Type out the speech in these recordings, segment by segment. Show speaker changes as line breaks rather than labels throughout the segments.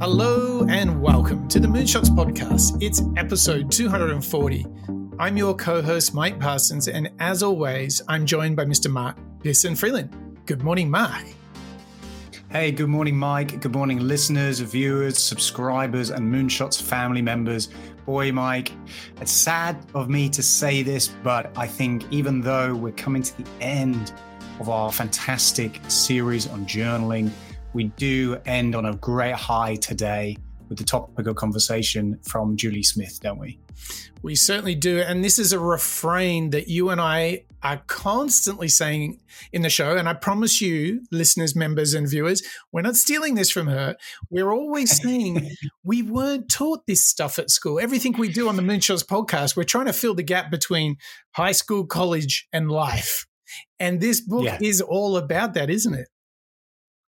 Hello and welcome to the Moonshots Podcast. It's episode 240. I'm your co host, Mike Parsons, and as always, I'm joined by Mr. Mark Pearson Freeland. Good morning, Mark.
Hey, good morning, Mike. Good morning, listeners, viewers, subscribers, and Moonshots family members. Boy, Mike, it's sad of me to say this, but I think even though we're coming to the end of our fantastic series on journaling, we do end on a great high today with the topical conversation from Julie Smith, don't we?
We certainly do. And this is a refrain that you and I are constantly saying in the show. And I promise you, listeners, members, and viewers, we're not stealing this from her. We're always saying we weren't taught this stuff at school. Everything we do on the Moonshots podcast, we're trying to fill the gap between high school, college, and life. And this book yeah. is all about that, isn't it?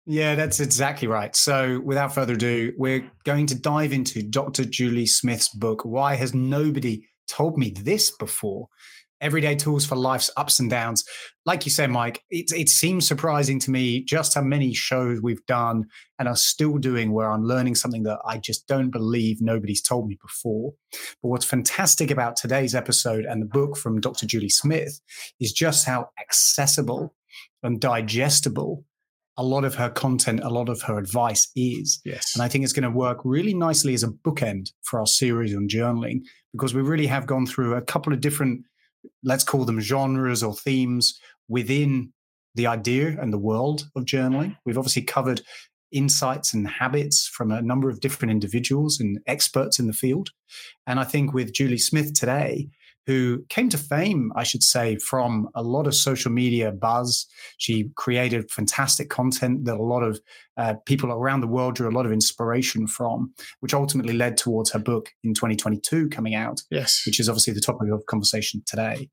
Yeah, that's exactly right. So, without further ado, we're going to dive into Dr. Julie Smith's book, Why Has Nobody Told Me This Before? Everyday Tools for Life's Ups and Downs. Like you said, Mike, it, it seems surprising to me just how many shows we've done and are still doing where I'm learning something that I just don't believe nobody's told me before. But what's fantastic about today's episode and the book from Dr. Julie Smith is just how accessible and digestible a lot of her content, a lot of her advice is.
Yes.
And I think it's going to work really nicely as a bookend for our series on journaling because we really have gone through a couple of different, let's call them genres or themes within the idea and the world of journaling. We've obviously covered insights and habits from a number of different individuals and experts in the field. And I think with Julie Smith today, who came to fame, I should say, from a lot of social media buzz. She created fantastic content that a lot of uh, people around the world drew a lot of inspiration from, which ultimately led towards her book in 2022 coming out.
Yes.
Which is obviously the topic of conversation today.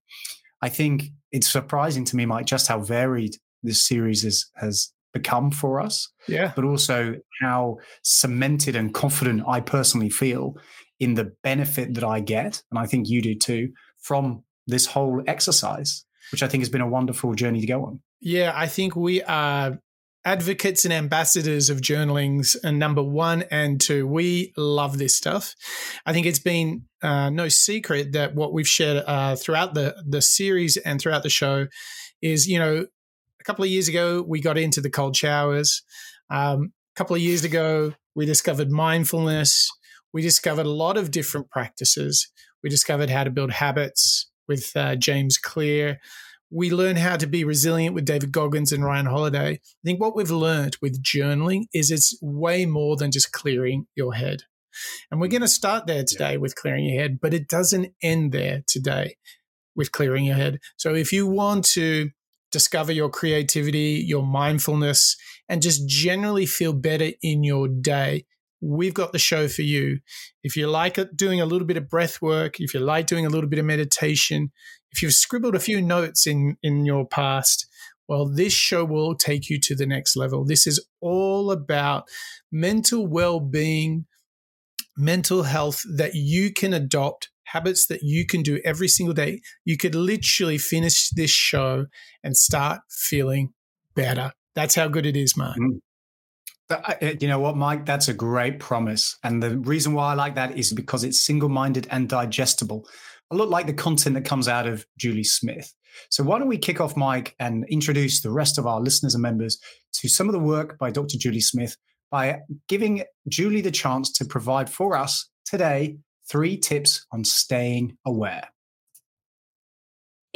I think it's surprising to me, Mike, just how varied this series is, has become for us.
Yeah.
But also how cemented and confident I personally feel in the benefit that I get, and I think you do too, from this whole exercise, which I think has been a wonderful journey to go on.
Yeah, I think we are advocates and ambassadors of journalings and number one and two. We love this stuff. I think it's been uh, no secret that what we've shared uh, throughout the the series and throughout the show is you know a couple of years ago we got into the cold showers. Um, a couple of years ago we discovered mindfulness. We discovered a lot of different practices we discovered how to build habits with uh, James Clear. We learned how to be resilient with David Goggins and Ryan Holiday. I think what we've learned with journaling is it's way more than just clearing your head. And we're going to start there today with clearing your head, but it doesn't end there today with clearing your head. So if you want to discover your creativity, your mindfulness, and just generally feel better in your day, we've got the show for you. If you like doing a little bit of breath work, if you like doing a little bit of meditation, if you've scribbled a few notes in, in your past, well, this show will take you to the next level. This is all about mental well being, mental health that you can adopt, habits that you can do every single day. You could literally finish this show and start feeling better. That's how good it is, Mark. Mm.
Uh, you know what, Mike? That's a great promise. And the reason why I like that is because it's single minded and digestible. A lot like the content that comes out of Julie Smith. So, why don't we kick off, Mike, and introduce the rest of our listeners and members to some of the work by Dr. Julie Smith by giving Julie the chance to provide for us today three tips on staying aware.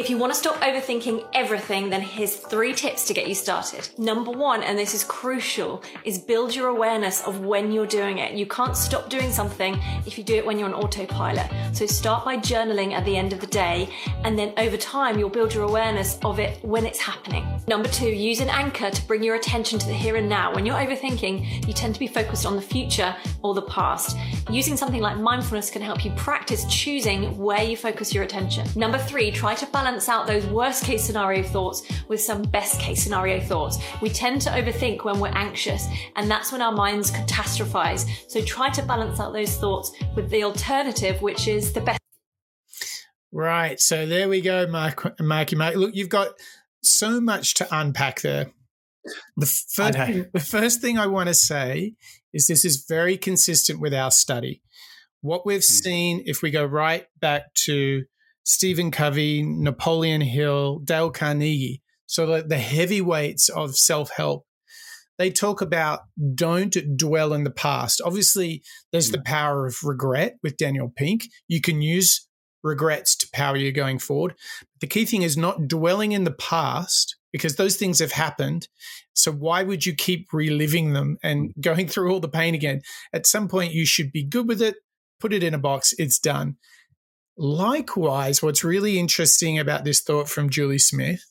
If you want to stop overthinking everything, then here's three tips to get you started. Number one, and this is crucial, is build your awareness of when you're doing it. You can't stop doing something if you do it when you're on autopilot. So start by journaling at the end of the day, and then over time, you'll build your awareness of it when it's happening. Number two, use an anchor to bring your attention to the here and now. When you're overthinking, you tend to be focused on the future or the past. Using something like mindfulness can help you practice choosing where you focus your attention. Number three, try to balance balance out those worst case scenario thoughts with some best case scenario thoughts. We tend to overthink when we're anxious, and that's when our minds catastrophize. So try to balance out those thoughts with the alternative, which is the best.
Right. So there we go, Mark, Marky Mark. Look, you've got so much to unpack there. The first, thing, the first thing I want to say is this is very consistent with our study. What we've mm. seen, if we go right back to Stephen Covey, Napoleon Hill, Dale Carnegie, so the, the heavyweights of self help, they talk about don't dwell in the past. Obviously, there's mm. the power of regret with Daniel Pink. You can use regrets to power you going forward. The key thing is not dwelling in the past because those things have happened. So why would you keep reliving them and going through all the pain again? At some point, you should be good with it, put it in a box, it's done. Likewise, what's really interesting about this thought from Julie Smith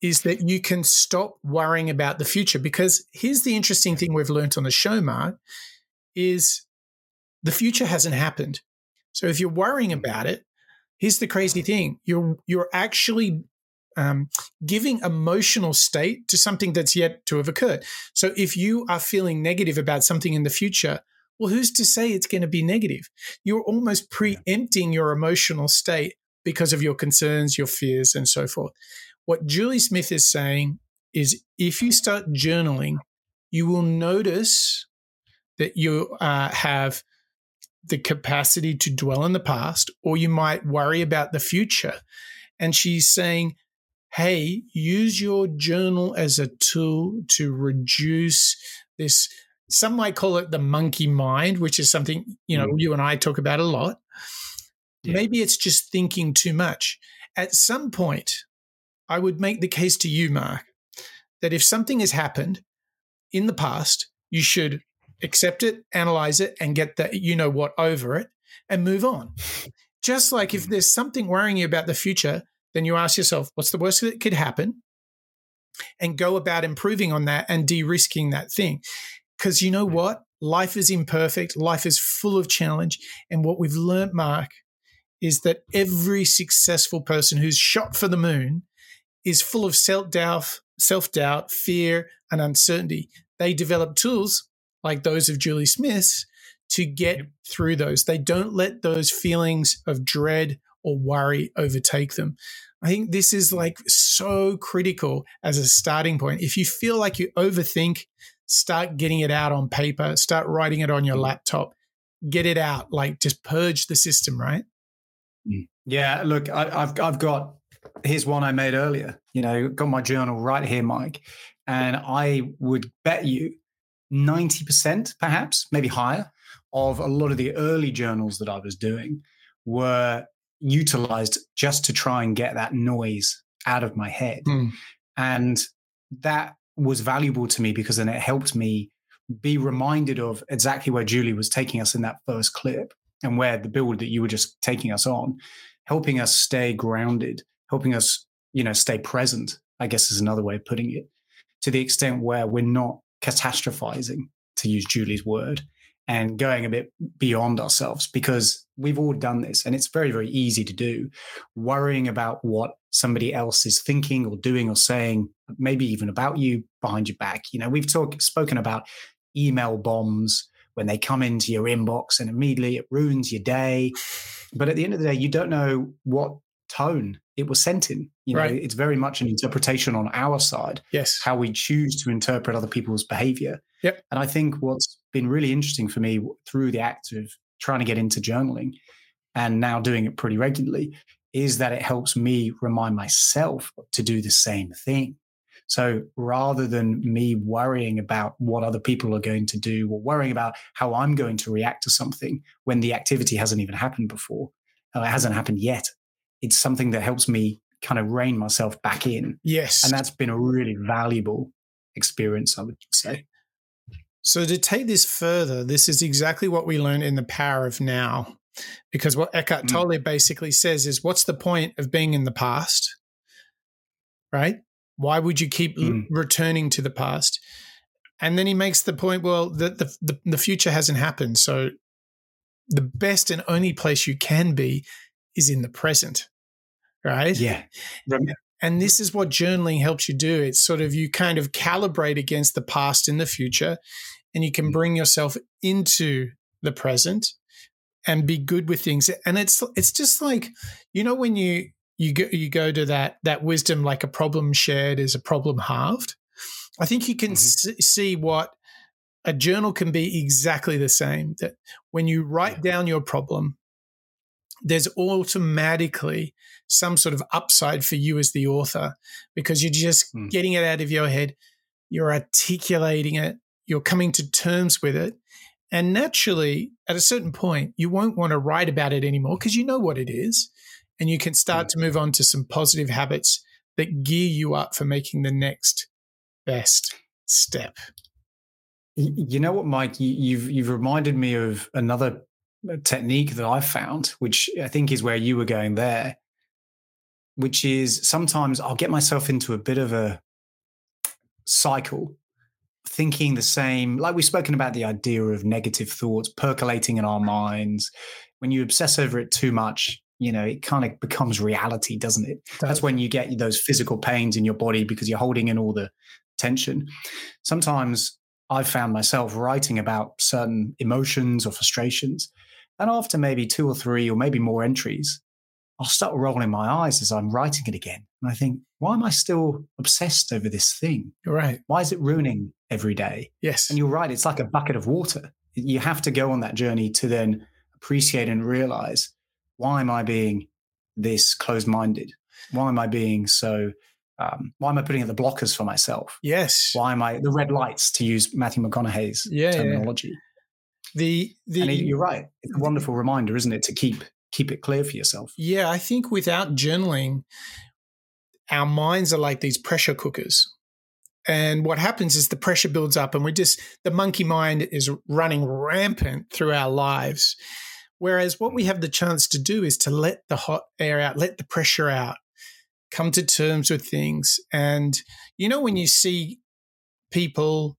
is that you can stop worrying about the future because here's the interesting thing we've learned on the show, Mark, is the future hasn't happened. So if you're worrying about it, here's the crazy thing: you're you're actually um, giving emotional state to something that's yet to have occurred. So if you are feeling negative about something in the future, well, who's to say it's going to be negative? You're almost preempting your emotional state because of your concerns, your fears, and so forth. What Julie Smith is saying is if you start journaling, you will notice that you uh, have the capacity to dwell in the past, or you might worry about the future. And she's saying, hey, use your journal as a tool to reduce this. Some might call it the monkey mind, which is something, you know, mm. you and I talk about a lot. Yeah. Maybe it's just thinking too much. At some point, I would make the case to you, Mark, that if something has happened in the past, you should accept it, analyze it, and get that you know what over it and move on. Just like if mm. there's something worrying you about the future, then you ask yourself, what's the worst that could happen? And go about improving on that and de risking that thing. Because you know hmm. what? Life is imperfect, life is full of challenge. And what we've learnt, Mark, is that every successful person who's shot for the moon is full of self doubt, self doubt, fear, and uncertainty. They develop tools like those of Julie Smith's to get through those. They don't let those feelings of dread or worry overtake them. I think this is hmm. like so critical as a starting point. If you feel like you overthink, start getting it out on paper, start writing it on your laptop, get it out, like just purge the system, right?
Mm. Yeah, look, I, have I've got here's one I made earlier. You know, got my journal right here, Mike, and I would bet you 90% perhaps, maybe higher, of a lot of the early journals that I was doing were utilized just to try and get that noise out of my head. Mm. And that was valuable to me because then it helped me be reminded of exactly where Julie was taking us in that first clip and where the build that you were just taking us on, helping us stay grounded, helping us, you know, stay present, I guess is another way of putting it, to the extent where we're not catastrophizing, to use Julie's word, and going a bit beyond ourselves because we've all done this and it's very, very easy to do. Worrying about what somebody else is thinking or doing or saying, maybe even about you behind your back. You know, we've talked spoken about email bombs when they come into your inbox and immediately it ruins your day. But at the end of the day, you don't know what tone it was sent in. You know, right. it's very much an interpretation on our side.
Yes.
How we choose to interpret other people's behavior.
Yep.
And I think what's been really interesting for me through the act of trying to get into journaling and now doing it pretty regularly is that it helps me remind myself to do the same thing. So rather than me worrying about what other people are going to do or worrying about how I'm going to react to something when the activity hasn't even happened before, or it hasn't happened yet, it's something that helps me kind of rein myself back in.
Yes.
And that's been a really valuable experience, I would say.
So, to take this further, this is exactly what we learned in The Power of Now. Because what Eckhart mm. Tolle basically says is what's the point of being in the past? Right? Why would you keep mm. returning to the past? And then he makes the point well, the, the, the, the future hasn't happened. So, the best and only place you can be is in the present, right?
Yeah.
And this is what journaling helps you do. It's sort of you kind of calibrate against the past and the future, and you can mm. bring yourself into the present and be good with things. And it's it's just like you know when you you go you go to that that wisdom like a problem shared is a problem halved. I think you can mm-hmm. s- see what a journal can be exactly the same. That when you write down your problem, there's automatically some sort of upside for you as the author because you're just mm. getting it out of your head, you're articulating it, you're coming to terms with it. And naturally, at a certain point, you won't want to write about it anymore because you know what it is. And you can start mm. to move on to some positive habits that gear you up for making the next best step.
You know what, Mike? You've you've reminded me of another technique that I've found, which I think is where you were going there, which is sometimes I'll get myself into a bit of a cycle, thinking the same. Like we've spoken about the idea of negative thoughts percolating in our minds. When you obsess over it too much, you know, it kind of becomes reality, doesn't it? That's when you get those physical pains in your body because you're holding in all the tension. Sometimes I've found myself writing about certain emotions or frustrations. And after maybe two or three or maybe more entries, I'll start rolling my eyes as I'm writing it again. And I think, why am I still obsessed over this thing?
Right.
Why is it ruining every day?
Yes.
And you're right. It's like a bucket of water. You have to go on that journey to then appreciate and realize why am I being this closed minded? Why am I being so um, why am I putting in the blockers for myself?
Yes.
Why am I the red lights to use Matthew McConaughey's yeah, terminology? Yeah.
The the
and you're right. It's a wonderful reminder, isn't it, to keep keep it clear for yourself.
Yeah, I think without journaling, our minds are like these pressure cookers. And what happens is the pressure builds up, and we just the monkey mind is running rampant through our lives. Whereas what we have the chance to do is to let the hot air out, let the pressure out, come to terms with things. And, you know, when you see people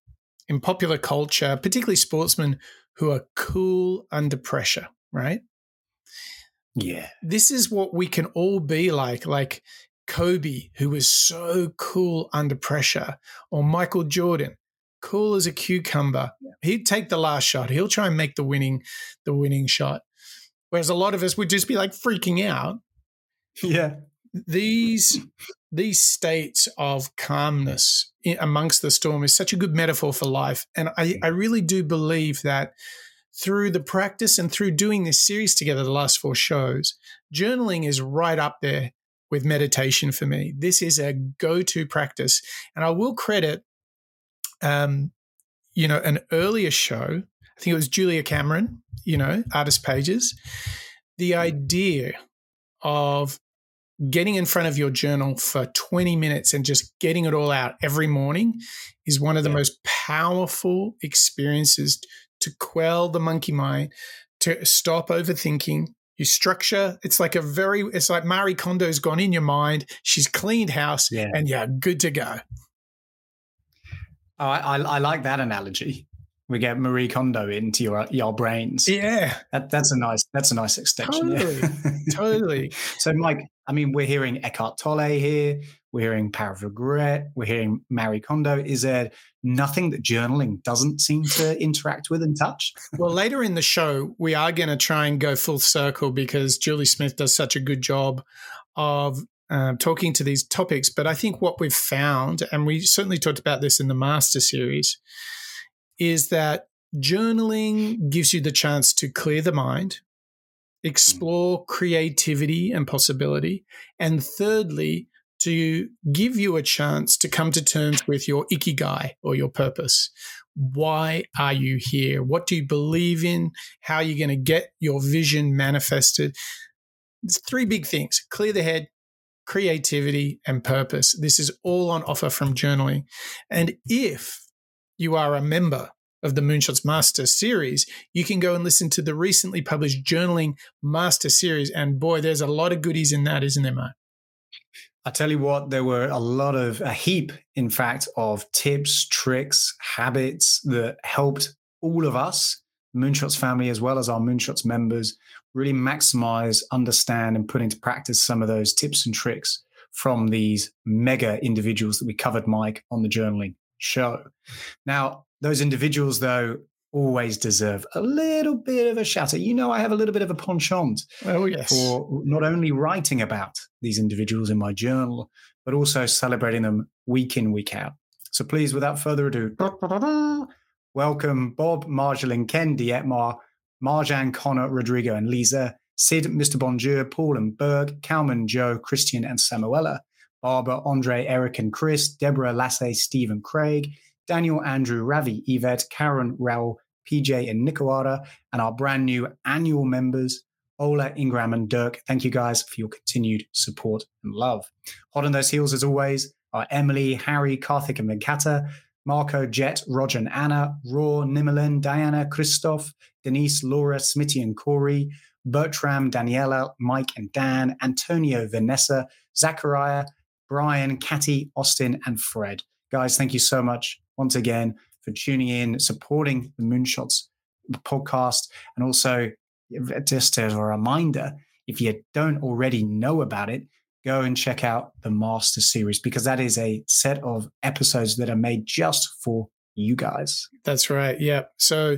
in popular culture, particularly sportsmen, who are cool under pressure, right?
Yeah.
This is what we can all be like, like Kobe, who was so cool under pressure, or Michael Jordan, cool as a cucumber. He'd take the last shot. He'll try and make the winning, the winning shot. Whereas a lot of us would just be like freaking out.
Yeah
these these states of calmness amongst the storm is such a good metaphor for life. And I, I really do believe that through the practice and through doing this series together, the last four shows, journaling is right up there with meditation for me. This is a go to practice. And I will credit, um, you know, an earlier show. I think it was Julia Cameron, you know, Artist Pages. The idea of getting in front of your journal for 20 minutes and just getting it all out every morning is one of the yeah. most powerful experiences to quell the monkey mind, to stop overthinking. You structure, it's like a very, it's like Marie Kondo's gone in your mind. She's cleaned house yeah. and you're good to go.
Oh, I, I, I like that analogy we get Marie Kondo into your your brains.
Yeah,
that, that's a nice that's a nice extension.
Totally, yeah. totally.
So, Mike, I mean, we're hearing Eckhart Tolle here. We're hearing Power of Regret. We're hearing Marie Kondo. Is there nothing that journaling doesn't seem to interact with and touch?
well, later in the show, we are going to try and go full circle because Julie Smith does such a good job of uh, talking to these topics. But I think what we've found, and we certainly talked about this in the Master series, is that journaling gives you the chance to clear the mind, mm. explore creativity and possibility, and thirdly, to give you a chance to come to terms with your ikigai or your purpose. Why are you here? What do you believe in? How are you going to get your vision manifested? There's three big things clear the head, creativity, and purpose. This is all on offer from journaling. And if you are a member of the Moonshots Master series, you can go and listen to the recently published Journaling Master series. And boy, there's a lot of goodies in that, isn't there, Mark?
I tell you what, there were a lot of, a heap, in fact, of tips, tricks, habits that helped all of us, Moonshots family, as well as our Moonshots members, really maximize, understand, and put into practice some of those tips and tricks from these mega individuals that we covered, Mike, on the journaling show. Now, those individuals, though, always deserve a little bit of a shout out. You know, I have a little bit of a penchant
oh, yes.
for not only writing about these individuals in my journal, but also celebrating them week in, week out. So please, without further ado, welcome Bob, Marjolin, Ken, Dietmar, Marjan, Connor, Rodrigo, and Lisa, Sid, Mr. Bonjour, Paul and Berg, Kalman, Joe, Christian, and Samuela, Barbara, Andre, Eric, and Chris, Deborah, Lasse, Steve, and Craig, Daniel, Andrew, Ravi, Yvette, Karen, Raul, PJ, and Nicoara, and our brand new annual members, Ola, Ingram, and Dirk. Thank you guys for your continued support and love. Hot on those heels, as always, are Emily, Harry, Karthik, and Venkata, Marco, Jet, Roger, and Anna, Raw, Nimelin, Diana, Christoph, Denise, Laura, Smitty, and Corey, Bertram, Daniela, Mike, and Dan, Antonio, Vanessa, Zachariah, Brian, Catty, Austin, and Fred. Guys, thank you so much once again for tuning in, supporting the Moonshots podcast, and also just as a reminder, if you don't already know about it, go and check out the Master Series because that is a set of episodes that are made just for you guys.
That's right. Yeah. So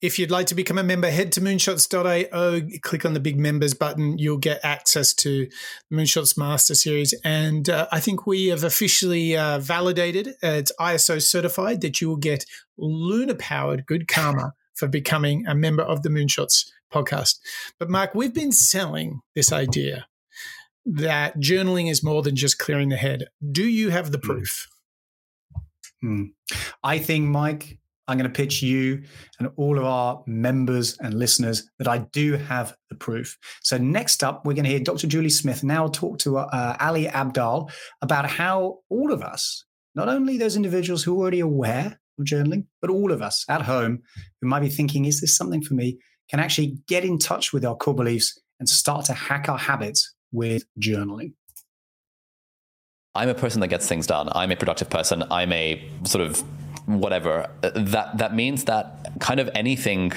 if you'd like to become a member, head to moonshots.io, click on the big members button. You'll get access to Moonshots Master Series. And uh, I think we have officially uh, validated, uh, it's ISO certified, that you will get lunar powered good karma for becoming a member of the Moonshots podcast. But Mark, we've been selling this idea that journaling is more than just clearing the head. Do you have the hmm. proof?
Hmm. I think, Mike, I'm going to pitch you and all of our members and listeners that I do have the proof. So, next up, we're going to hear Dr. Julie Smith now talk to uh, Ali Abdaal about how all of us, not only those individuals who are already aware of journaling, but all of us at home who might be thinking, is this something for me, can actually get in touch with our core beliefs and start to hack our habits with journaling.
I'm a person that gets things done. I'm a productive person. I'm a sort of whatever, uh, that that means that kind of anything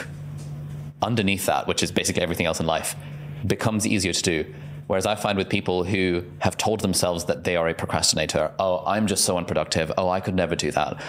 underneath that, which is basically everything else in life, becomes easier to do. Whereas I find with people who have told themselves that they are a procrastinator, oh, I'm just so unproductive, oh, I could never do that.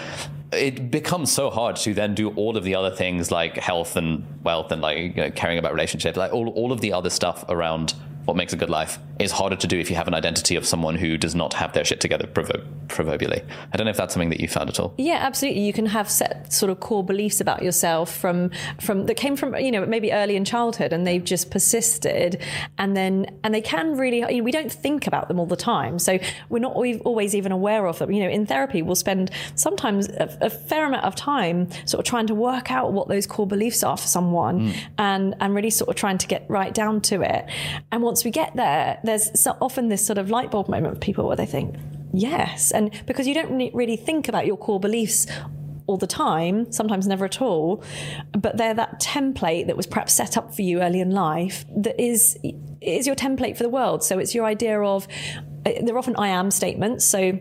It becomes so hard to then do all of the other things like health and wealth and like you know, caring about relationships, like all, all of the other stuff around what makes a good life is harder to do if you have an identity of someone who does not have their shit together proverbially. I don't know if that's something that you found at all.
Yeah, absolutely. You can have set sort of core beliefs about yourself from from that came from you know maybe early in childhood and they've just persisted and then and they can really you know we don't think about them all the time so we're not always even aware of them. You know, in therapy we'll spend sometimes a, a fair amount of time sort of trying to work out what those core beliefs are for someone mm. and and really sort of trying to get right down to it. And once we get there, there's so often this sort of light bulb moment for people where they think, yes. And because you don't really think about your core beliefs all the time, sometimes never at all, but they're that template that was perhaps set up for you early in life that is is your template for the world. So it's your idea of eh, they're often I am statements. So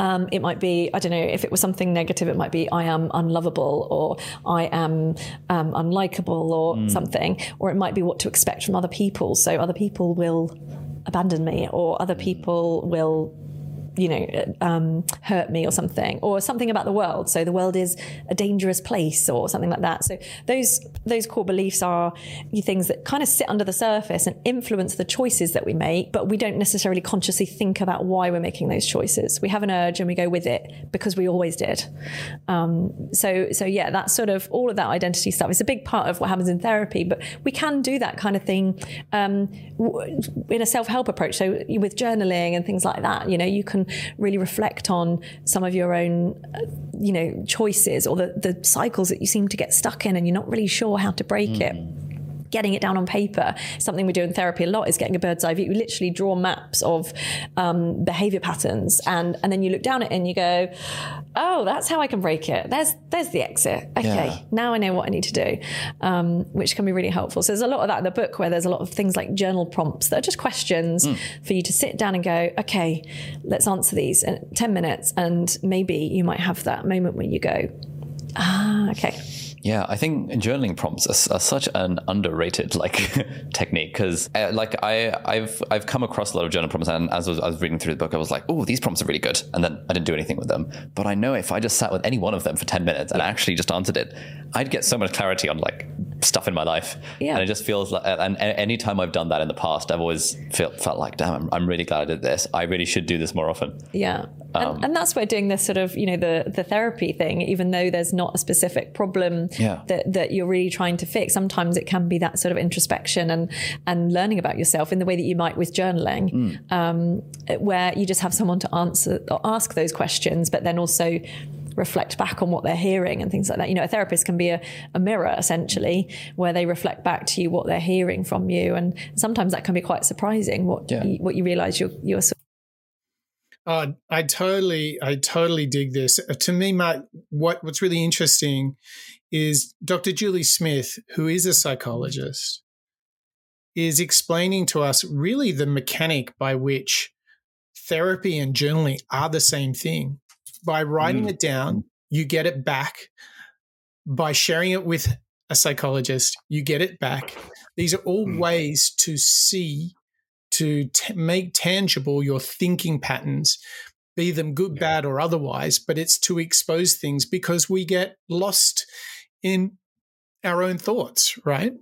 um, it might be, I don't know, if it was something negative, it might be I am unlovable or I am um, unlikable or mm. something. Or it might be what to expect from other people. So other people will abandon me or other people will you know, um, hurt me or something, or something about the world. So the world is a dangerous place, or something like that. So those those core beliefs are things that kind of sit under the surface and influence the choices that we make, but we don't necessarily consciously think about why we're making those choices. We have an urge and we go with it because we always did. Um, so so yeah, that's sort of all of that identity stuff. It's a big part of what happens in therapy, but we can do that kind of thing um, in a self help approach. So with journaling and things like that, you know, you can can really reflect on some of your own, uh, you know, choices or the, the cycles that you seem to get stuck in and you're not really sure how to break mm. it getting it down on paper. Something we do in therapy a lot is getting a bird's eye view. You literally draw maps of um, behavior patterns, and and then you look down at it and you go, oh, that's how I can break it. There's there's the exit. Okay, yeah. now I know what I need to do, um, which can be really helpful. So there's a lot of that in the book where there's a lot of things like journal prompts that are just questions mm. for you to sit down and go, okay, let's answer these in ten minutes, and maybe you might have that moment where you go, ah, okay
Yeah, I think journaling prompts are, are such an underrated like technique because uh, like I I've I've come across a lot of journal prompts and as I was, I was reading through the book I was like oh these prompts are really good and then I didn't do anything with them. But I know if I just sat with any one of them for ten minutes and actually just answered it I'd get so much clarity on like stuff in my life
Yeah.
and it just feels like and any time I've done that in the past I've always felt felt like damn I'm, I'm really glad I did this I really should do this more often
Yeah.
Um,
and, and that's where doing this sort of, you know, the the therapy thing, even though there's not a specific problem
Yeah.
that, that you're really trying to fix, sometimes it can be that sort of introspection and and learning about yourself in the way that you might with journaling,
Hmm.
um, where you just have someone to answer or ask those questions, but then also reflect back on what they're hearing and things like that. You know, a therapist can be a, a mirror essentially, where they reflect back to you what they're hearing from you, and sometimes that can be quite surprising. What
Yeah.
you, what you realize you're you're sort
Oh, I totally, I totally dig this. Uh, to me, Mark, what what's really interesting is Dr. Julie Smith, who is a psychologist, is explaining to us really the mechanic by which therapy and journaling are the same thing. By writing
Mm.
it down, you get it back. By sharing it with a psychologist, you get it back. These are all
Mm.
ways to see to t- make tangible your thinking patterns, be them good, bad, or otherwise, but it's to expose things because we get lost in our own thoughts, right?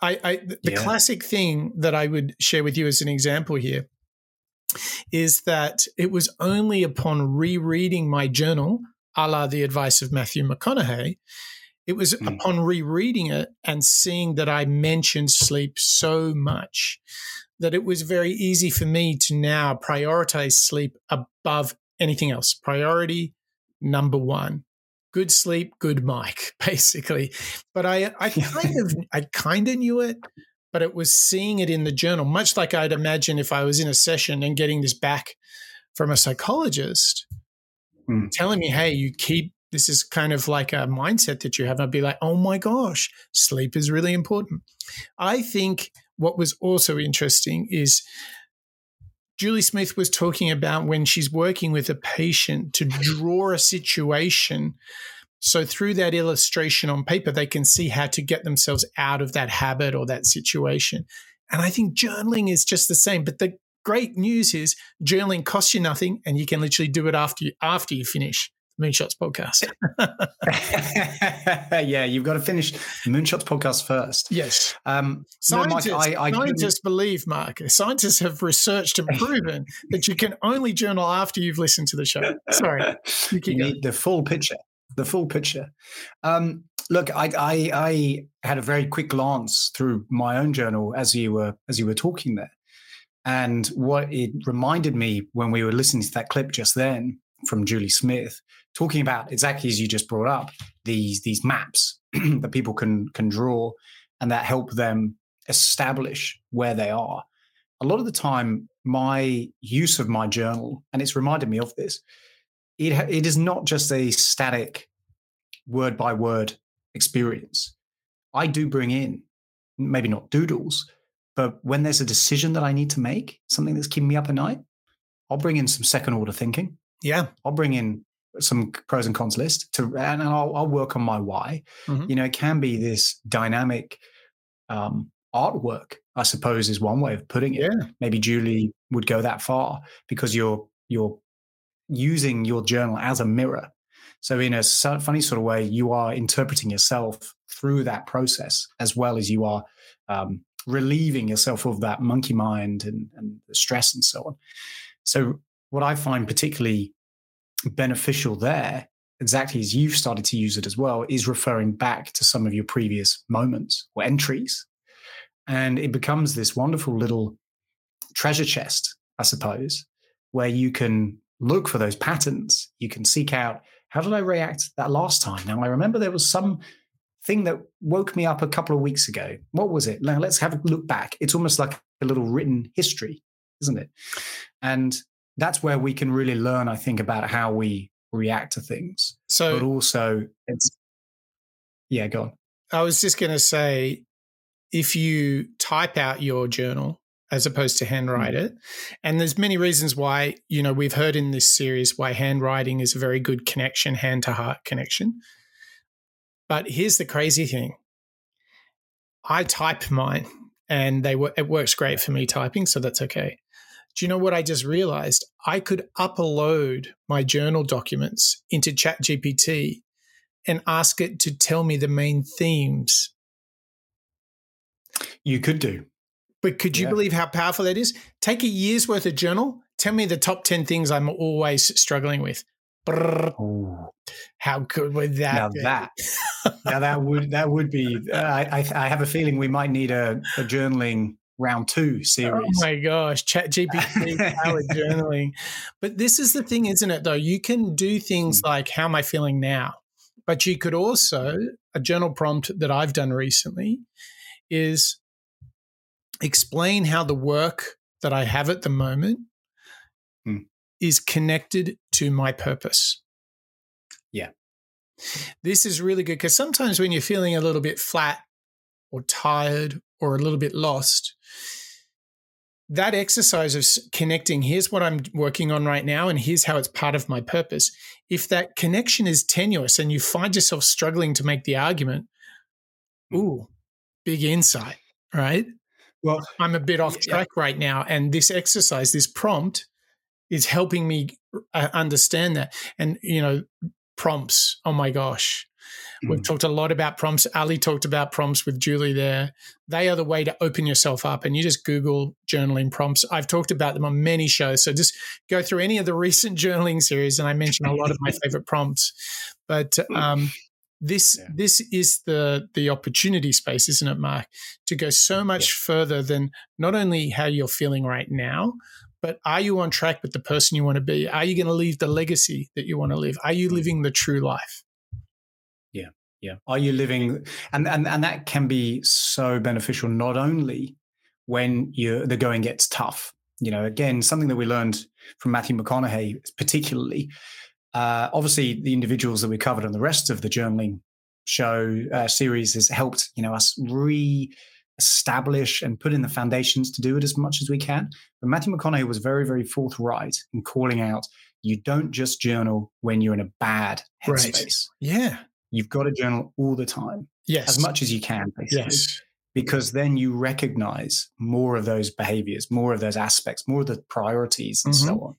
I, I the
Yeah.
classic thing that I would share with you as an example here is that it was only upon rereading my journal, a la the advice of Matthew McConaughey, it was
Mm.
upon rereading it and seeing that I mentioned sleep so much that it was very easy for me to now prioritize sleep above anything else. Priority number one. Good sleep, good mic, basically. But I, I kind of, I kind of knew it, but it was seeing it in the journal, much like I'd imagine if I was in a session and getting this back from a psychologist
Hmm.
telling me, hey, you keep this is kind of like a mindset that you have. I'd be like, oh my gosh, sleep is really important. I think what was also interesting is Julie Smith was talking about when she's working with a patient to draw a situation. So through that illustration on paper, they can see how to get themselves out of that habit or that situation. And I think journaling is just the same. But the great news is journaling costs you nothing and you can literally do it after you after you finish Moonshots podcast.
yeah, you've got to finish Moonshots podcast first.
yes.
Um, no, Mike,
Scientists,
I, I
scientists believe, Mark. Scientists have researched and proven that you can only journal after you've listened to the show. Sorry. You
you need the full picture. The full picture. Um, look, I, I I had a very quick glance through my own journal as you were as you were talking there, and what it reminded me when we were listening to that clip just then from Julie Smith, talking about exactly as you just brought up these these maps that people can can draw and that help them establish where they are. A lot of the time, my use of my journal, and it's reminded me of this, it it is not just a static word by word experience. I do bring in maybe not doodles, but when there's a decision that I need to make, something that's keeping me up at night, I'll bring in some second order thinking.
Yeah.
I'll bring in some pros and cons list to, and I'll, I'll work on my why.
Mhm.
You know, it can be this dynamic um, artwork. I suppose is one way of putting it.
Yeah.
Maybe Julie would go that far because you're you're using your journal as a mirror. So in a funny sort of way, you are interpreting yourself through that process as well as you are um, relieving yourself of that monkey mind and, and the stress and so on. So what I find particularly beneficial there, exactly as you've started to use it as well, is referring back to some of your previous moments or entries. And it becomes this wonderful little treasure chest, I suppose, where you can look for those patterns. You can seek out how did I react that last time? Now, I remember there was some thing that woke me up a couple of weeks ago. What was it? Now, let's have a look back. It's almost like a little written history, isn't it? And that's where we can really learn, I think, about how we react to things.
So
But also, it's, yeah, go on.
I was just going to say if you type out your journal as opposed to handwrite mm. it and there's many reasons why you know we've heard in this series why handwriting is a very good connection hand to heart connection But here's the crazy thing I type mine and they were it works great for me typing, so that's okay. Do you know what I just realized? I could upload my journal documents into ChatGPT and ask it to tell me the main themes.
You could do.
But could you yeah. believe how powerful that is? Take a year's worth of journal, tell me the top 10 things I'm always struggling with. How good would that
now
be?
That, now that would that would be. Uh, I, I have a feeling we might need a, a journaling round two series.
Oh my gosh, Chat GPT powered journaling. But this is the thing, isn't it? Though you can do things mm. like, "How am I feeling now?" But you could also a journal prompt that I've done recently is explain how the work that I have at the moment mm. is connected to my purpose.
Yeah.
This is really good because sometimes when you're feeling a little bit flat or tired or a little bit lost, that exercise of connecting, here's what I'm working on right now, and here's how it's part of my purpose. If that connection is tenuous and you find yourself struggling to make the argument, hmm. ooh, big insight, right? Well, I'm a bit off track yeah. right now. And this exercise, this prompt, is helping me uh, understand that. And, you know, prompts, oh my gosh. Mm. We've talked a lot about prompts. Ali talked about prompts with Julie there. They are the way to open yourself up. And you just Google journaling prompts. I've talked about them on many shows. So just go through any of the recent journaling series, and I mention a lot of my favorite prompts. But um, this yeah. this is the the opportunity space, isn't it, Mark? To go so much yeah. further than not only how you're feeling right now, but are you on track with the person you want to be? Are you going to leave the legacy that you want to live? Are you mm. living the true life?
Yeah. Yeah. Are you living and and and that can be so beneficial not only when you the going gets tough. You know, again, something that we learned from Matthew McConaughey particularly uh, obviously, the individuals that we covered on the rest of the journaling show uh, series has helped you know us re-establish and put in the foundations to do it as much as we can. But Matthew McConaughey was very, very forthright in calling out: you don't just journal when you're in a bad headspace. Right.
Yeah,
you've got to journal all the time.
Yes,
as much as you can, basically.
Yes.
Because then you recognize more of those behaviors, more of those aspects, more of the priorities, and mm-hmm. so on.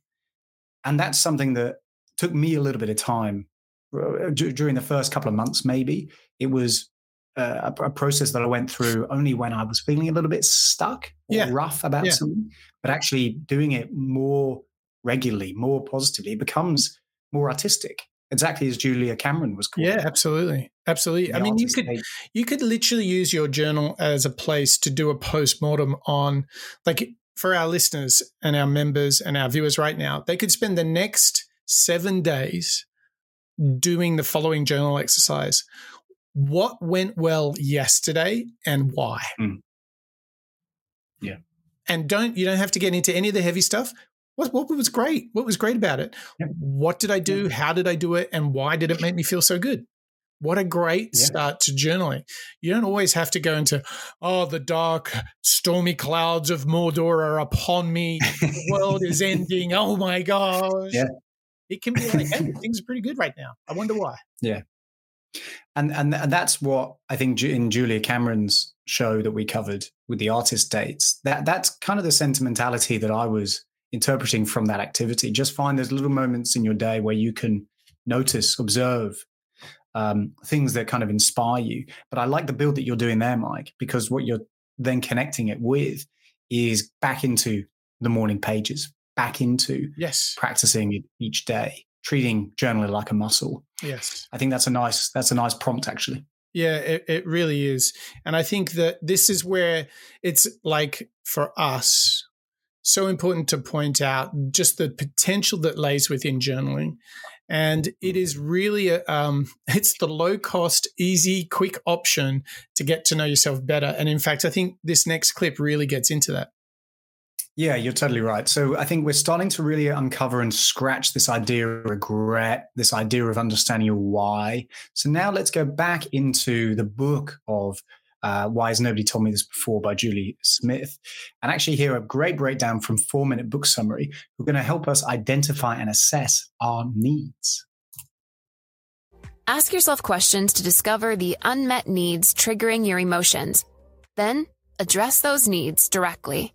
And that's something that took me a little bit of time uh, during the first couple of months, maybe. It was uh, a, a, process that I went through only when I was feeling a little bit stuck or yeah. rough about yeah. something, but actually doing it more regularly, more positively, it becomes more artistic. Exactly as Julia Cameron was called.
Yeah, absolutely, absolutely. I mean, you could you could literally use your journal as a place to do a post mortem on, like for our listeners and our members and our viewers right now. They could spend the next seven days doing the following journal exercise. What went well yesterday and why?
Mm. Yeah.
And don't you don't have to get into any of the heavy stuff. What, what was great? What was great about it? Yep. What did I do? Yep. How did I do it? And why did it make me feel so good? What a great yeah. start to journaling. You don't always have to go into, oh, the dark, stormy clouds of Mordor are upon me. The world is ending. Oh my gosh.
Yeah
it can be like, hey, things are pretty good right now. I wonder why.
Yeah. And, and and that's what I think in Julia Cameron's show that we covered with the artist dates. That that's kind of the sentimentality that I was interpreting from that activity. Just find those little moments in your day where you can notice, observe um, things that kind of inspire you. But I like the build that you're doing there, Mike, because what you're then connecting it with is back into the morning pages, back into
yes.
practicing it each day treating journaling like a muscle.
Yes.
I think that's a nice that's a nice prompt actually.
Yeah it, it really is. And i think that this is where it's like for us so important to point out just the potential that lays within journaling. And it is really a, um, it's the low cost easy quick option to get to know yourself better. And in fact i think this next clip really gets into that
yeah, you're totally right. So I think we're starting to really uncover and scratch this idea of regret, this idea of understanding your why. So now let's go back into the book of uh, Why Has Nobody Told Me This Before by Julie Smith, and actually hear a great breakdown from Four Minute Book Summary, who are going to help us identify and assess our needs.
Ask yourself questions to discover the unmet needs triggering your emotions. Then, address those needs directly.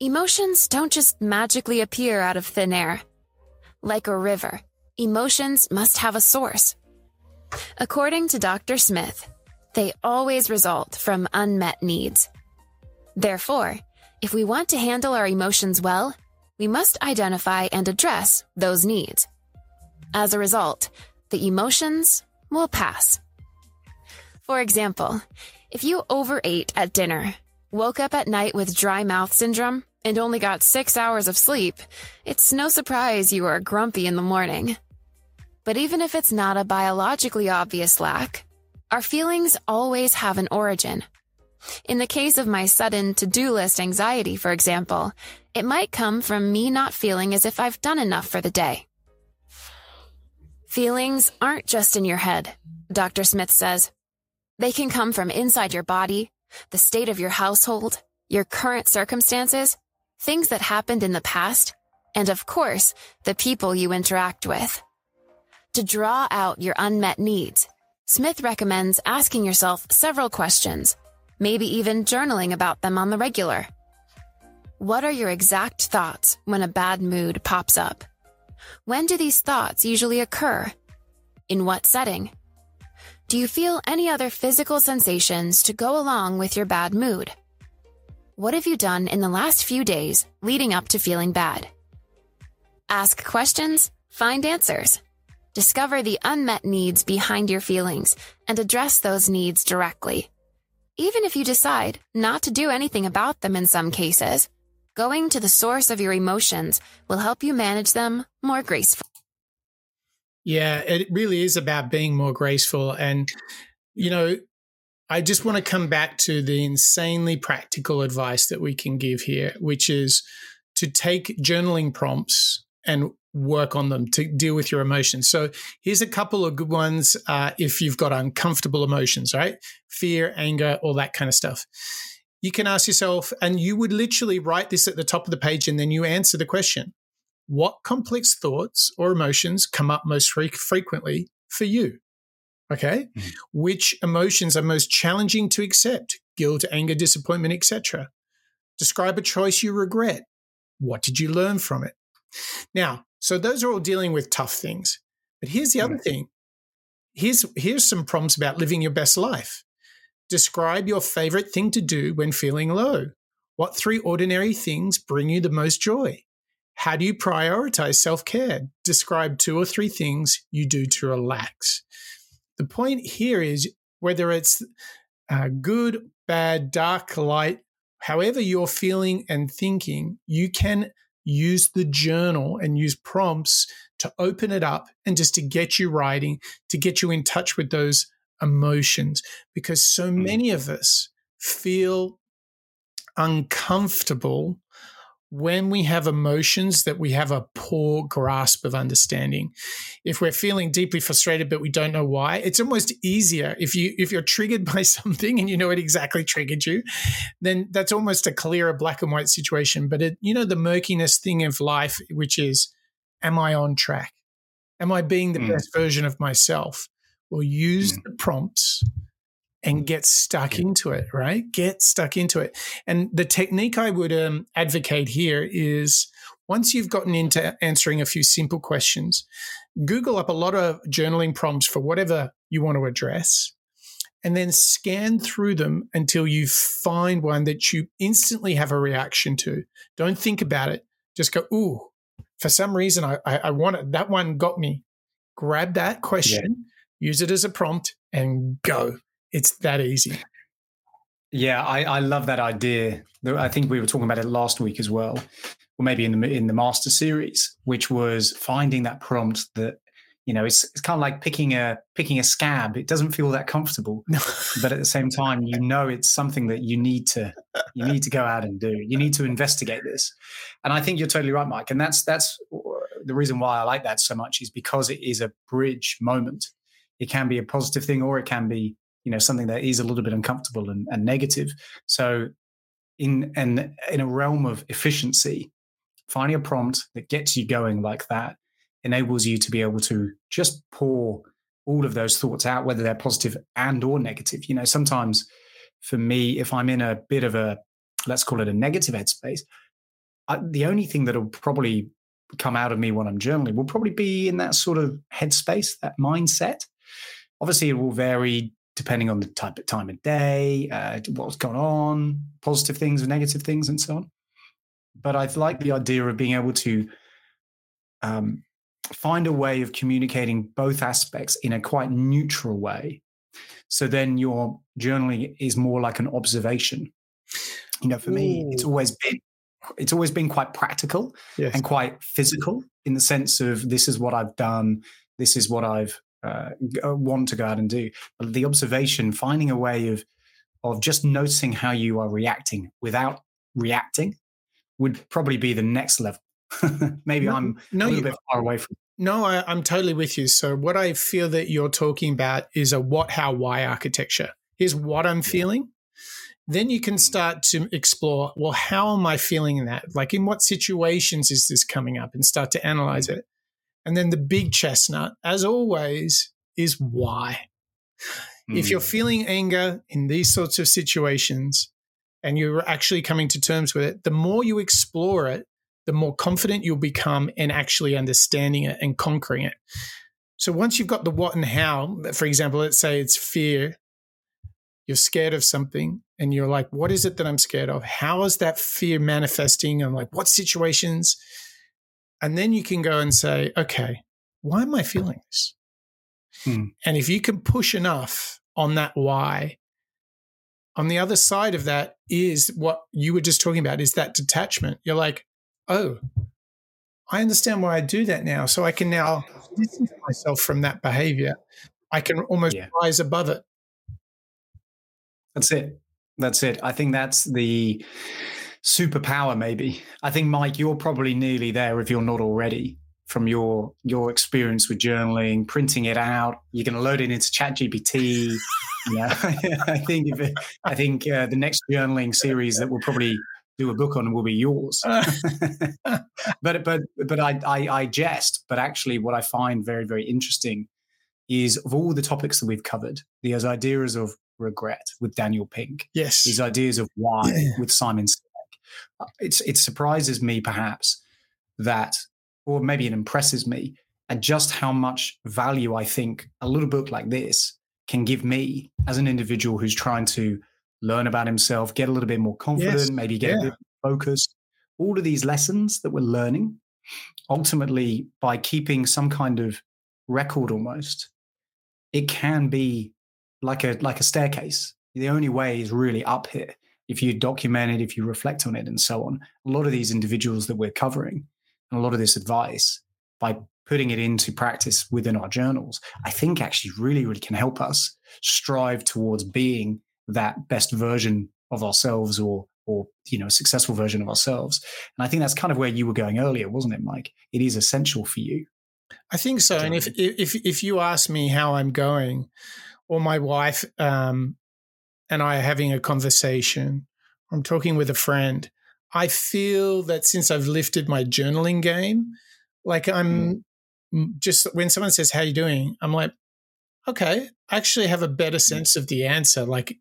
Emotions don't just magically appear out of thin air. Like a river, emotions must have a source. According to Dr. Smith, they always result from unmet needs. Therefore, if we want to handle our emotions well, we must identify and address those needs. As a result, the emotions will pass. For example, if you overate at dinner, woke up at night with dry mouth syndrome, and only got six hours of sleep, it's no surprise you are grumpy in the morning. But even if it's not a biologically obvious lack, our feelings always have an origin. In the case of my sudden to do list anxiety, for example, it might come from me not feeling as if I've done enough for the day. Feelings aren't just in your head, Dr. Smith says. They can come from inside your body, the state of your household, your current circumstances, things that happened in the past, and of course, the people you interact with. To draw out your unmet needs, Smith recommends asking yourself several questions, maybe even journaling about them on the regular. What are your exact thoughts when a bad mood pops up? When do these thoughts usually occur? In what setting? Do you feel any other physical sensations to go along with your bad mood? What have you done in the last few days leading up to feeling bad? Ask questions, find answers. Discover the unmet needs behind your feelings and address those needs directly. Even if you decide not to do anything about them in some cases, going to the source of your emotions will help you manage them more gracefully.
Yeah, it really is about being more graceful. And, you know, I just want to come back to the insanely practical advice that we can give here, which is to take journaling prompts and work on them to deal with your emotions. So here's a couple of good ones uh, if you've got uncomfortable emotions, right? Fear, anger, all that kind of stuff. You can ask yourself, and you would literally write this at the top of the page, and then you answer the question What complex thoughts or emotions come up most fre- frequently for you? Okay. Mm-hmm. Which emotions are most challenging to accept? Guilt, anger, disappointment, etc. Describe a choice you regret. What did you learn from it? Now, so those are all dealing with tough things. But here's the mm-hmm. other thing. Here's here's some prompts about living your best life. Describe your favorite thing to do when feeling low. What three ordinary things bring you the most joy? How do you prioritize self care? Describe two or three things you do to relax. The point here is whether it's uh, good, bad, dark, light, however you're feeling and thinking, you can use the journal and use prompts to open it up and just to get you writing, to get you in touch with those emotions. Because so hmm. many of us feel uncomfortable when we have emotions that we have a poor grasp of understanding. If we're feeling deeply frustrated but we don't know why it's almost easier. If you if you're triggered by something and you know it exactly triggered you then that's almost a clearer black and white situation. But it you know the murkiness thing of life which is am i on track? Am i being the mm. best version of myself? Well use mm. the prompts and get stuck into it, right? Get stuck into it. And the technique I would um, advocate here is once you've gotten into answering a few simple questions, Google up a lot of journaling prompts for whatever you want to address, and then scan through them until you find one that you instantly have a reaction to. Don't think about it. Just go, ooh, for some reason, I, I, I want it. That one got me. Grab that question, yeah. use it as a prompt, and go. It's that easy.
Yeah, I, I love that idea. I think we were talking about it last week as well, or maybe in the in the master series, which was finding that prompt that you know it's it's kind of like picking a picking a scab. It doesn't feel that comfortable, but at the same time, you know it's something that you need to you need to go out and do. You need to investigate this, and I think you're totally right, Mike. And that's that's the reason why I like that so much is because it is a bridge moment. It can be a positive thing, or it can be you know something that is a little bit uncomfortable and, and negative so in and in a realm of efficiency finding a prompt that gets you going like that enables you to be able to just pour all of those thoughts out, whether they're positive and or negative. You know, sometimes for me, if I'm in a bit of a, let's call it a negative headspace, I, the only thing that'll probably come out of me when I'm journaling will probably be in that sort of headspace, that mindset. Obviously, it will vary depending on the type of time of day, uh, what's going on, positive things or negative things, and so on. But I like the idea of being able to um, find a way of communicating both aspects in a quite neutral way. So then your journaling is more like an observation. You know, for Ooh. me, it's always been it's always been quite practical yes. and quite physical in the sense of this is what I've done, this is what I've uh, uh, want to go out and do. But the observation, finding a way of of just noticing how you are reacting without reacting, would probably be the next level. Maybe no, I'm no, a little bit far away from.
No, I, I'm totally with you. So what I feel that you're talking about is a what, how, why architecture. Here's what I'm feeling. Then you can mm. start to explore, well, how am I feeling that? Like in what situations is this coming up and start to analyze mm. it. And then the big chestnut, as always, is why. Mm. If you're mm. feeling anger in these sorts of situations and you're actually coming to terms with it, the more you explore it, the more confident you'll become in actually understanding it and conquering it. So once you've got the what and how, for example, let's say it's fear, you're scared of something and you're like, what is it that I'm scared of? How is that fear manifesting? And like, what situations? And then you can go and say, okay, why am I feeling this? Hmm. And if you can push enough on that why, on the other side of that is what you were just talking about is that detachment. You're like, oh, I understand why I do that now. So I can now distance myself from that behavior. I can almost yeah. rise above it.
That's it. That's it. I think that's the superpower, maybe. I think, Mike, you're probably nearly there if you're not already from your your experience with journaling, printing it out. You're going to load it into ChatGPT. yeah, I think if it, I think uh, the next journaling series that we'll probably do a book on will be yours. but but but I, I I jest. But actually, what I find very very interesting is of all the topics that we've covered, these ideas of regret with Daniel Pink.
Yes,
these ideas of why with Simon. Uh, it's it surprises me perhaps that, or maybe it impresses me at just how much value I think a little book like this can give me as an individual who's trying to learn about himself, get a little bit more confident, yes. maybe get yeah. a bit focused. All of these lessons that we're learning, ultimately, by keeping some kind of record almost, it can be like a like a staircase. The only way is really up here. If you document it, if you reflect on it, and so on. A lot of these individuals that we're covering, and a lot of this advice, by putting it into practice within our journals, I think actually really, really can help us strive towards being that best version of ourselves or or you know a successful version of ourselves. And i think that's kind of where you were going earlier wasn't it mike? It is essential for you.
I think so. And if if if you ask me how i'm going or my wife um, and i are having a conversation i'm talking with a friend i feel that since i've lifted my journaling game like i'm mm. just when someone says how you doing i'm like okay, I actually have a better sense of the answer. Like,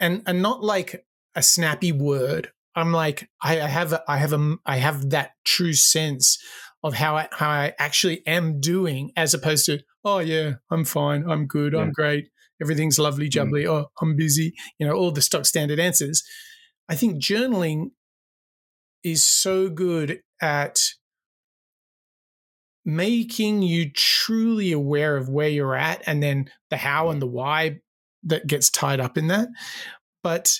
and and not like a snappy word. I'm like, I have, a, I have a, I have that true sense of how I, how I actually am doing, as opposed to, oh yeah, I'm fine, I'm good, yeah. I'm great, everything's lovely mm. jubbly. Mm. Oh, I'm busy. You know, all the stock standard answers. I think journaling is so good at making you truly aware of where you're at and then the how and the why that gets tied up in that. But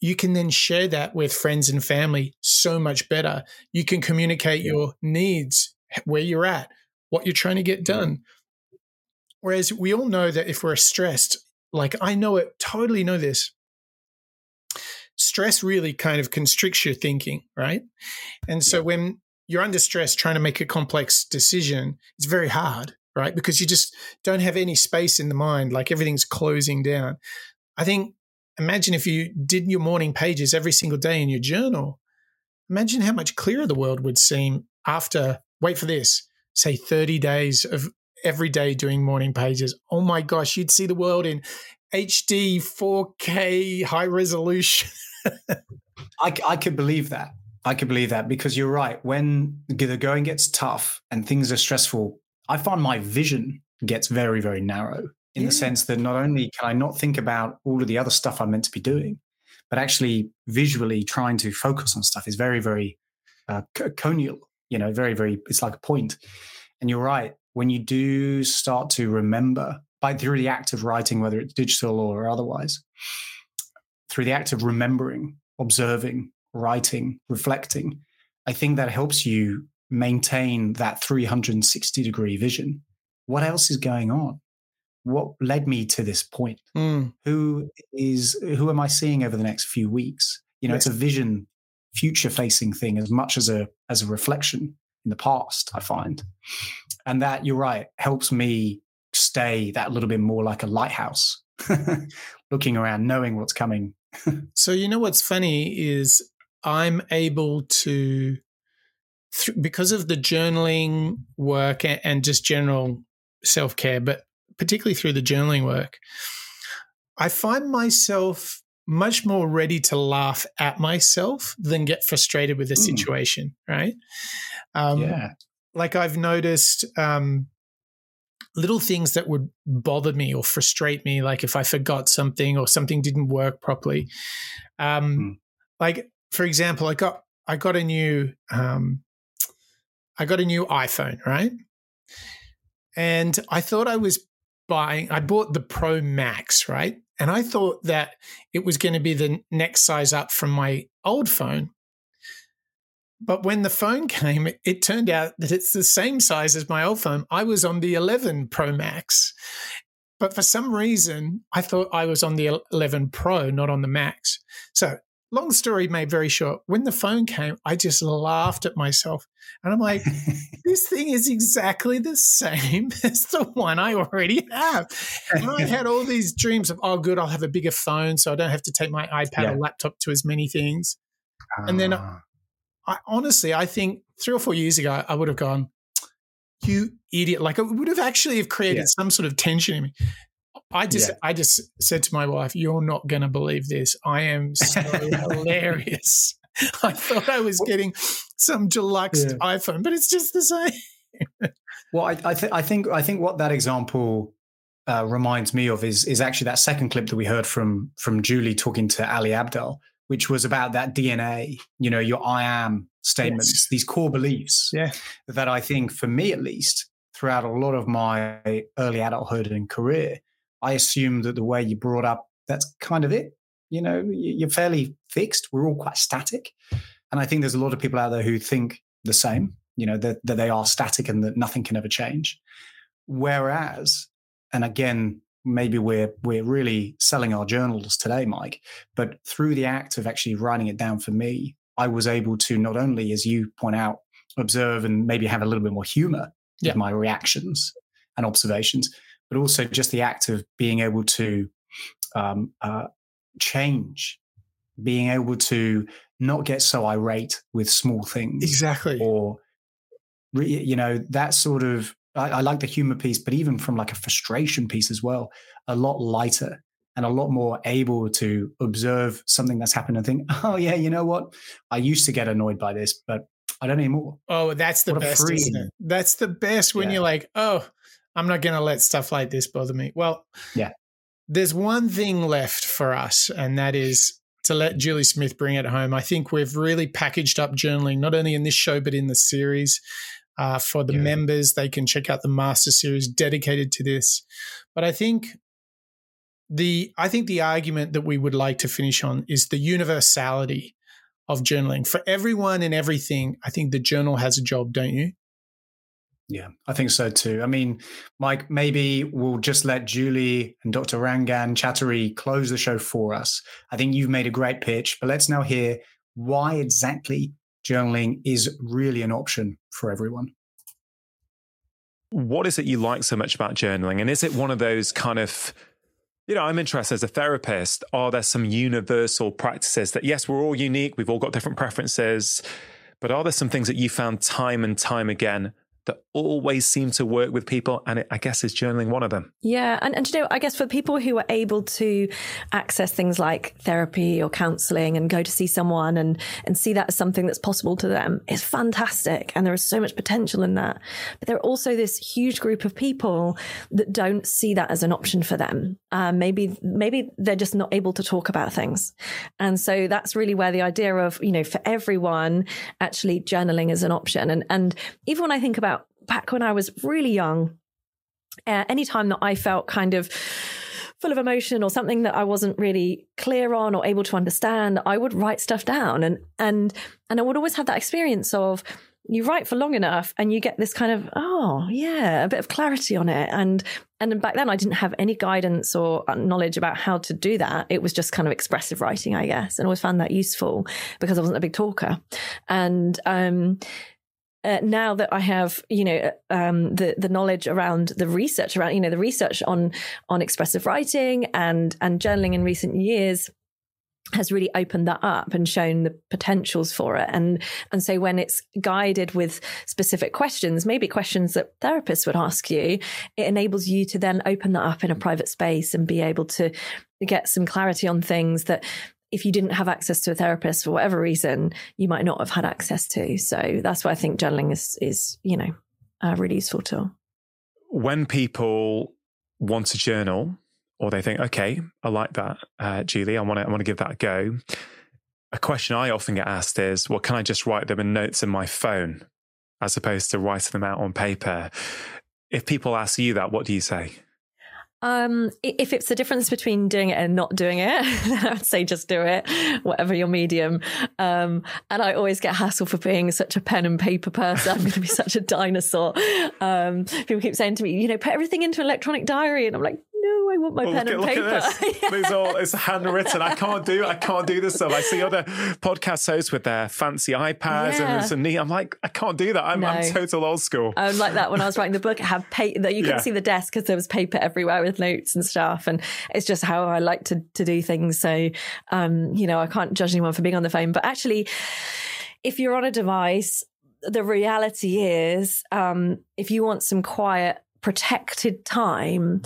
you can then share that with friends and family so much better. You can communicate your needs, where you're at, what you're trying to get done. Whereas we all know that if we're stressed, like I know it, totally know this. Stress really kind of constricts your thinking, right? And so when you're under stress trying to make a complex decision, it's very hard, right? Because you just don't have any space in the mind, like everything's closing down. I think, imagine if you did your morning pages every single day in your journal. Imagine how much clearer the world would seem after, wait for this, say 30 days of every day doing morning pages. Oh my gosh, you'd see the world in HD, 4K, high resolution.
I, I could believe that. I could believe that because you're right. When the going gets tough and things are stressful, I find my vision gets very, very narrow in yeah. the sense that not only can I not think about all of the other stuff I'm meant to be doing, but actually visually trying to focus on stuff is very, very uh, conial, you know, very, very, it's like a point. And you're right. When you do start to remember by through the act of writing, whether it's digital or otherwise, through the act of remembering, observing, writing, reflecting, I think that helps you maintain that 360 degree vision. What else is going on? What led me to this point? Mm. Who is who am I seeing over the next few weeks? You know, yes. it's a vision, future facing thing as much as a as a reflection in the past, I find. And that you're right, helps me stay that little bit more like a lighthouse, looking around, knowing what's coming.
so you know what's funny is I'm able to, th- because of the journaling work and, and just general self care, but particularly through the journaling work, I find myself much more ready to laugh at myself than get frustrated with the mm. situation, right? Um, yeah. Like I've noticed um, little things that would bother me or frustrate me, like if I forgot something or something didn't work properly. Um, mm. Like for example, I got I got a new um, I got a new iPhone, right? And I thought I was buying. I bought the Pro Max, right? And I thought that it was going to be the next size up from my old phone. But when the phone came, it, it, turned out that it's the same size as my old phone. I was on the 11 Pro Max. But for some reason, I thought I was on the 11 Pro, not on the Max. So long story made very short, when the phone came, I just laughed at myself. And I'm like, this thing is exactly the same as the one I already have. And I had all these dreams of, oh, good, I'll have a bigger phone so I don't have to take my iPad yeah. or laptop to as many things. Uh. And then ah. I honestly, I think three or four years ago, I would have gone, you idiot. Like it would have actually have created yeah. some sort of tension in me. I just yeah. I just said to my wife, "You're not going to believe this. I am so hilarious. I thought I was getting some deluxe yeah. iPhone, but it's just the same."
well, I, I, th- I, think I think what that example uh, reminds me of is is actually that second clip that we heard from from Julie talking to Ali Abdaal, which was about that DNA. You know, your I am statements, yes. these core beliefs.
Yeah,
that I think for me at least throughout a lot of my early adulthood and career I assume that the way you brought up, that's kind of it. You know, you're fairly fixed. We're all quite static. And I think there's a lot of people out there who think the same, you know, that, that they are static and that nothing can ever change. Whereas, and again, maybe we're we're really selling our journals today, Mike, but through the act of actually writing it down for me, I was able to not only, as you point out, observe and maybe have a little bit more humor yeah. with my reactions and observations, but also just the act of being able to um, uh, change, being able to not get so irate with small things.
Exactly.
Or, you know, that sort of, I, I like the humor piece, but even from like a frustration piece as well, a lot lighter and a lot more able to observe something that's happened and think, oh, yeah, you know what? I used to get annoyed by this, but I don't anymore.
Oh, that's the what best. That's the best when yeah. you're like, oh, I'm not going to let stuff like this bother me. Well,
yeah.
There's one thing left for us, and that is to let Julie Smith bring it home. I think we've really packaged up journaling, not only in this show, but in the series. Uh, for the yeah. members, they can check out the master series dedicated to this. But I think the I think the argument that we would like to finish on is the universality of journaling for everyone and everything. I think the journal has a job, don't you?
Yeah, I think so too. I mean, Mike, maybe we'll just let Julie and Dr. Rangan Chatterjee close the show for us. I think you've made a great pitch, but let's now hear why exactly journaling is really an option for everyone.
What is it you like so much about journaling? And is it one of those kind of you know, I'm interested as a therapist. Are there some universal practices that, yes, we're all unique, we've all got different preferences, but are there some things that you found time and time again that always seem to work with people. And it, I guess is journaling one of them.
Yeah. And, and you know, I guess for people who are able to access things like therapy or counseling and go to see someone and, and see that as something that's possible to them, it's fantastic. And there is so much potential in that. But there are also this huge group of people that don't see that as an option for them. Um, maybe, maybe they're just not able to talk about things. And so that's really where the idea of, you know, for everyone, actually journaling is an option. And, and even when I think about back when I was really young, uh, anytime that I felt kind of full of emotion or something that I wasn't really clear on or able to understand, I would write stuff down. And and and I would always have that experience of you write for long enough and you get this kind of oh yeah a bit of clarity on it. And and back then I didn't have any guidance or knowledge about how to do that. It was just kind of expressive writing I guess and always found that useful because I wasn't a big talker. And um uh, now that I have, you know, um, the the knowledge around the research around, you know, the research on on expressive writing and and journaling in recent years, has really opened that up and shown the potentials for it. And and so when it's guided with specific questions maybe questions that therapists would ask you it enables you to then open that up in a private space and be able to get some clarity on things that if you didn't have access to a therapist for whatever reason you might not have had access to so that's why i think journaling is is you know a really useful tool
when people want to journal or they think, okay, I like that, uh, Julie, I want to, I want to give that a go. A question I often get asked is, well, can I just write them in notes in my phone as opposed to writing them out on paper? If people ask you that, what do you say?
Um, if it's the difference between doing it and not doing it, I'd say just do it, whatever your medium. Um, and I always get hassle for being such a pen and paper person. I'm going to be such a dinosaur. Um, people keep saying to me, you know, put everything into an electronic diary. And I'm like, no, I want my oh, pen and paper.
This. all, it's handwritten. I can't do I can't do this stuff. I see other podcast hosts with their fancy iPads yeah. and some neat. I'm like, I can't do that. I'm, no. I'm total old school.
I'm like that when I was writing the book. I have paper that you couldn't yeah. see the desk because there was paper everywhere with notes and stuff. And it's just how I like to to do things. So um, you know, I can't judge anyone for being on the phone. But actually, if you're on a device, the reality is, um, if you want some quiet protected time,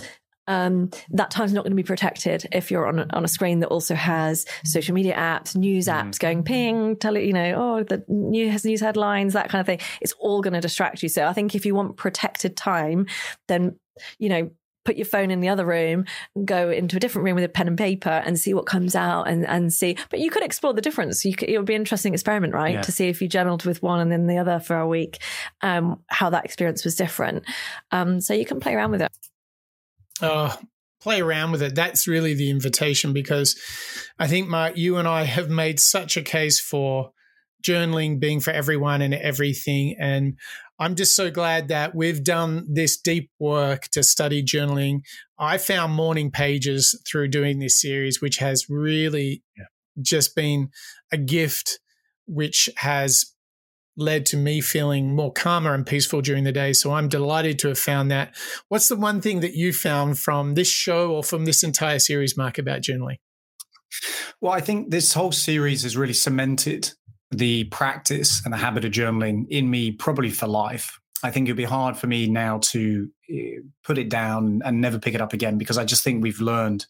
um, that time's not going to be protected if you're on a, on a screen that also has social media apps, news mm-hmm. apps going ping, tell it, you know, oh, the news news headlines, that kind of thing. It's all going to distract you. So I think if you want protected time, then, you know, put your phone in the other room, go into a different room with a pen and paper and see what comes out and, and see. But you could explore the difference. You could, it would be an interesting experiment, right? Yeah. To see if you journaled with one and then the other for a week, um, how that experience was different. Um, so you can play around with it
uh, play around with it. That's really the invitation because I think, Mark, you and I have made such a case for journaling being for everyone and everything. And I'm just so glad that we've done this deep work to study journaling. I found morning pages through doing this series, which has really yeah. just been a gift, which has led to me feeling more calmer and peaceful during the day. So I'm delighted to have found that. What's the one thing that you found from this show or from this entire series, Mark, about journaling?
Well, I think this whole series has really cemented the practice and the habit of journaling in me probably for life. I think it'd be hard for me now to eh, put it down and never pick it up again because I just think we've learned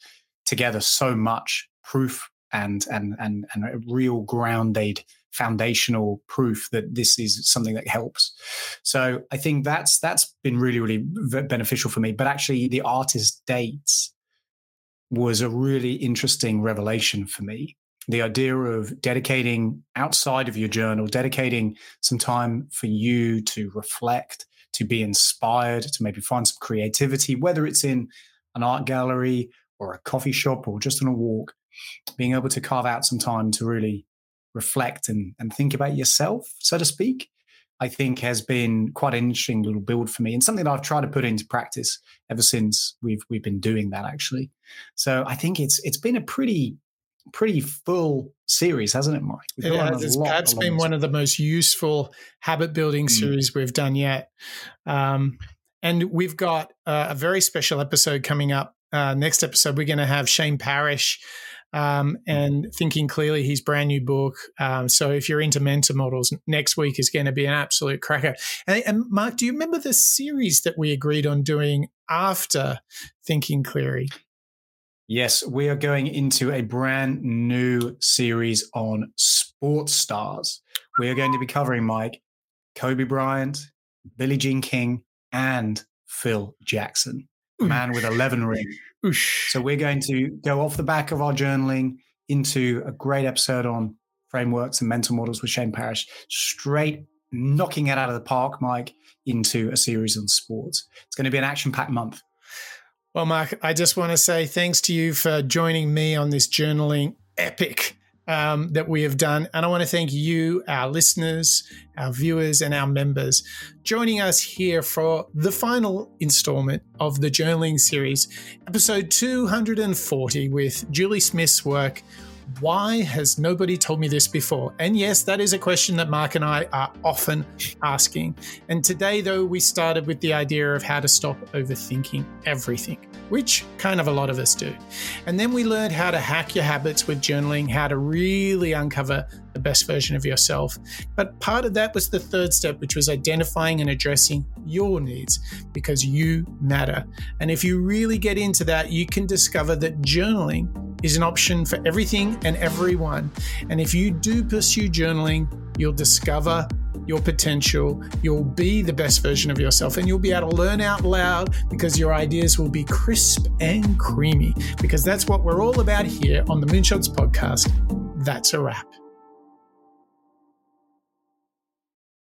together so much proof and and and and a real grounded foundational proof that this is something that helps. So I think that's that's been really really beneficial for me. But actually, the artist dates was a really interesting revelation for me. The idea of dedicating outside of your journal, dedicating some time for you to reflect, to be inspired, to maybe find some creativity, whether it's in an art gallery or a coffee shop or just on a walk, being able to carve out some time to really reflect and, and think about yourself, so to speak, I think has been quite an interesting little build for me and something that I've tried to put into practice ever since we've we've been doing that actually. So I think it's it's been a pretty pretty full series, hasn't it, Mike?
We've it has. It's perhaps been one of the most useful habit building mm. series we've done yet. Um, and we've got uh, a very special episode coming up. Uh, next episode, we're going to have Shane Parrish um, and Thinking Clearly, his brand new book. Um, so if you're into mental models, next week is going to be an absolute cracker. And, and, Mark, do you remember the series that we agreed on doing after Thinking Clearly?
Yes, we are going into a brand new series on sports stars. We are going to be covering Mike, Kobe Bryant, Billie Jean King, and Phil Jackson, man with 11 rings. So we're going to go off the back of our journaling into a great episode on frameworks and mental models with Shane Parrish, straight knocking it out of the park, Mike, into a series on sports. It's going to be an action packed month.
Well, Mark, I just want to say thanks to you for joining me on this journaling epic um, that we have done. And I want to thank you, our listeners, our viewers, and our members joining us here for the final installment of the journaling series, episode 240, with Julie Smith's work. Why has nobody told me this before? And yes, that is a question that Mark and I are often asking. And today, though, we started with the idea of how to stop overthinking everything which kind of a lot of us do. And then we learned how to hack your habits with journaling, how to really uncover the best version of yourself. But part of that was the third step, which was identifying and addressing your needs because you matter. And if you really get into that, you can discover that journaling is an option for everything and everyone. And if you do pursue journaling, you'll discover your potential. You'll be the best version of yourself and you'll be able to learn out loud because your ideas will be crisp and creamy. Because that's what we're all about here on the Moonshots podcast. That's a wrap.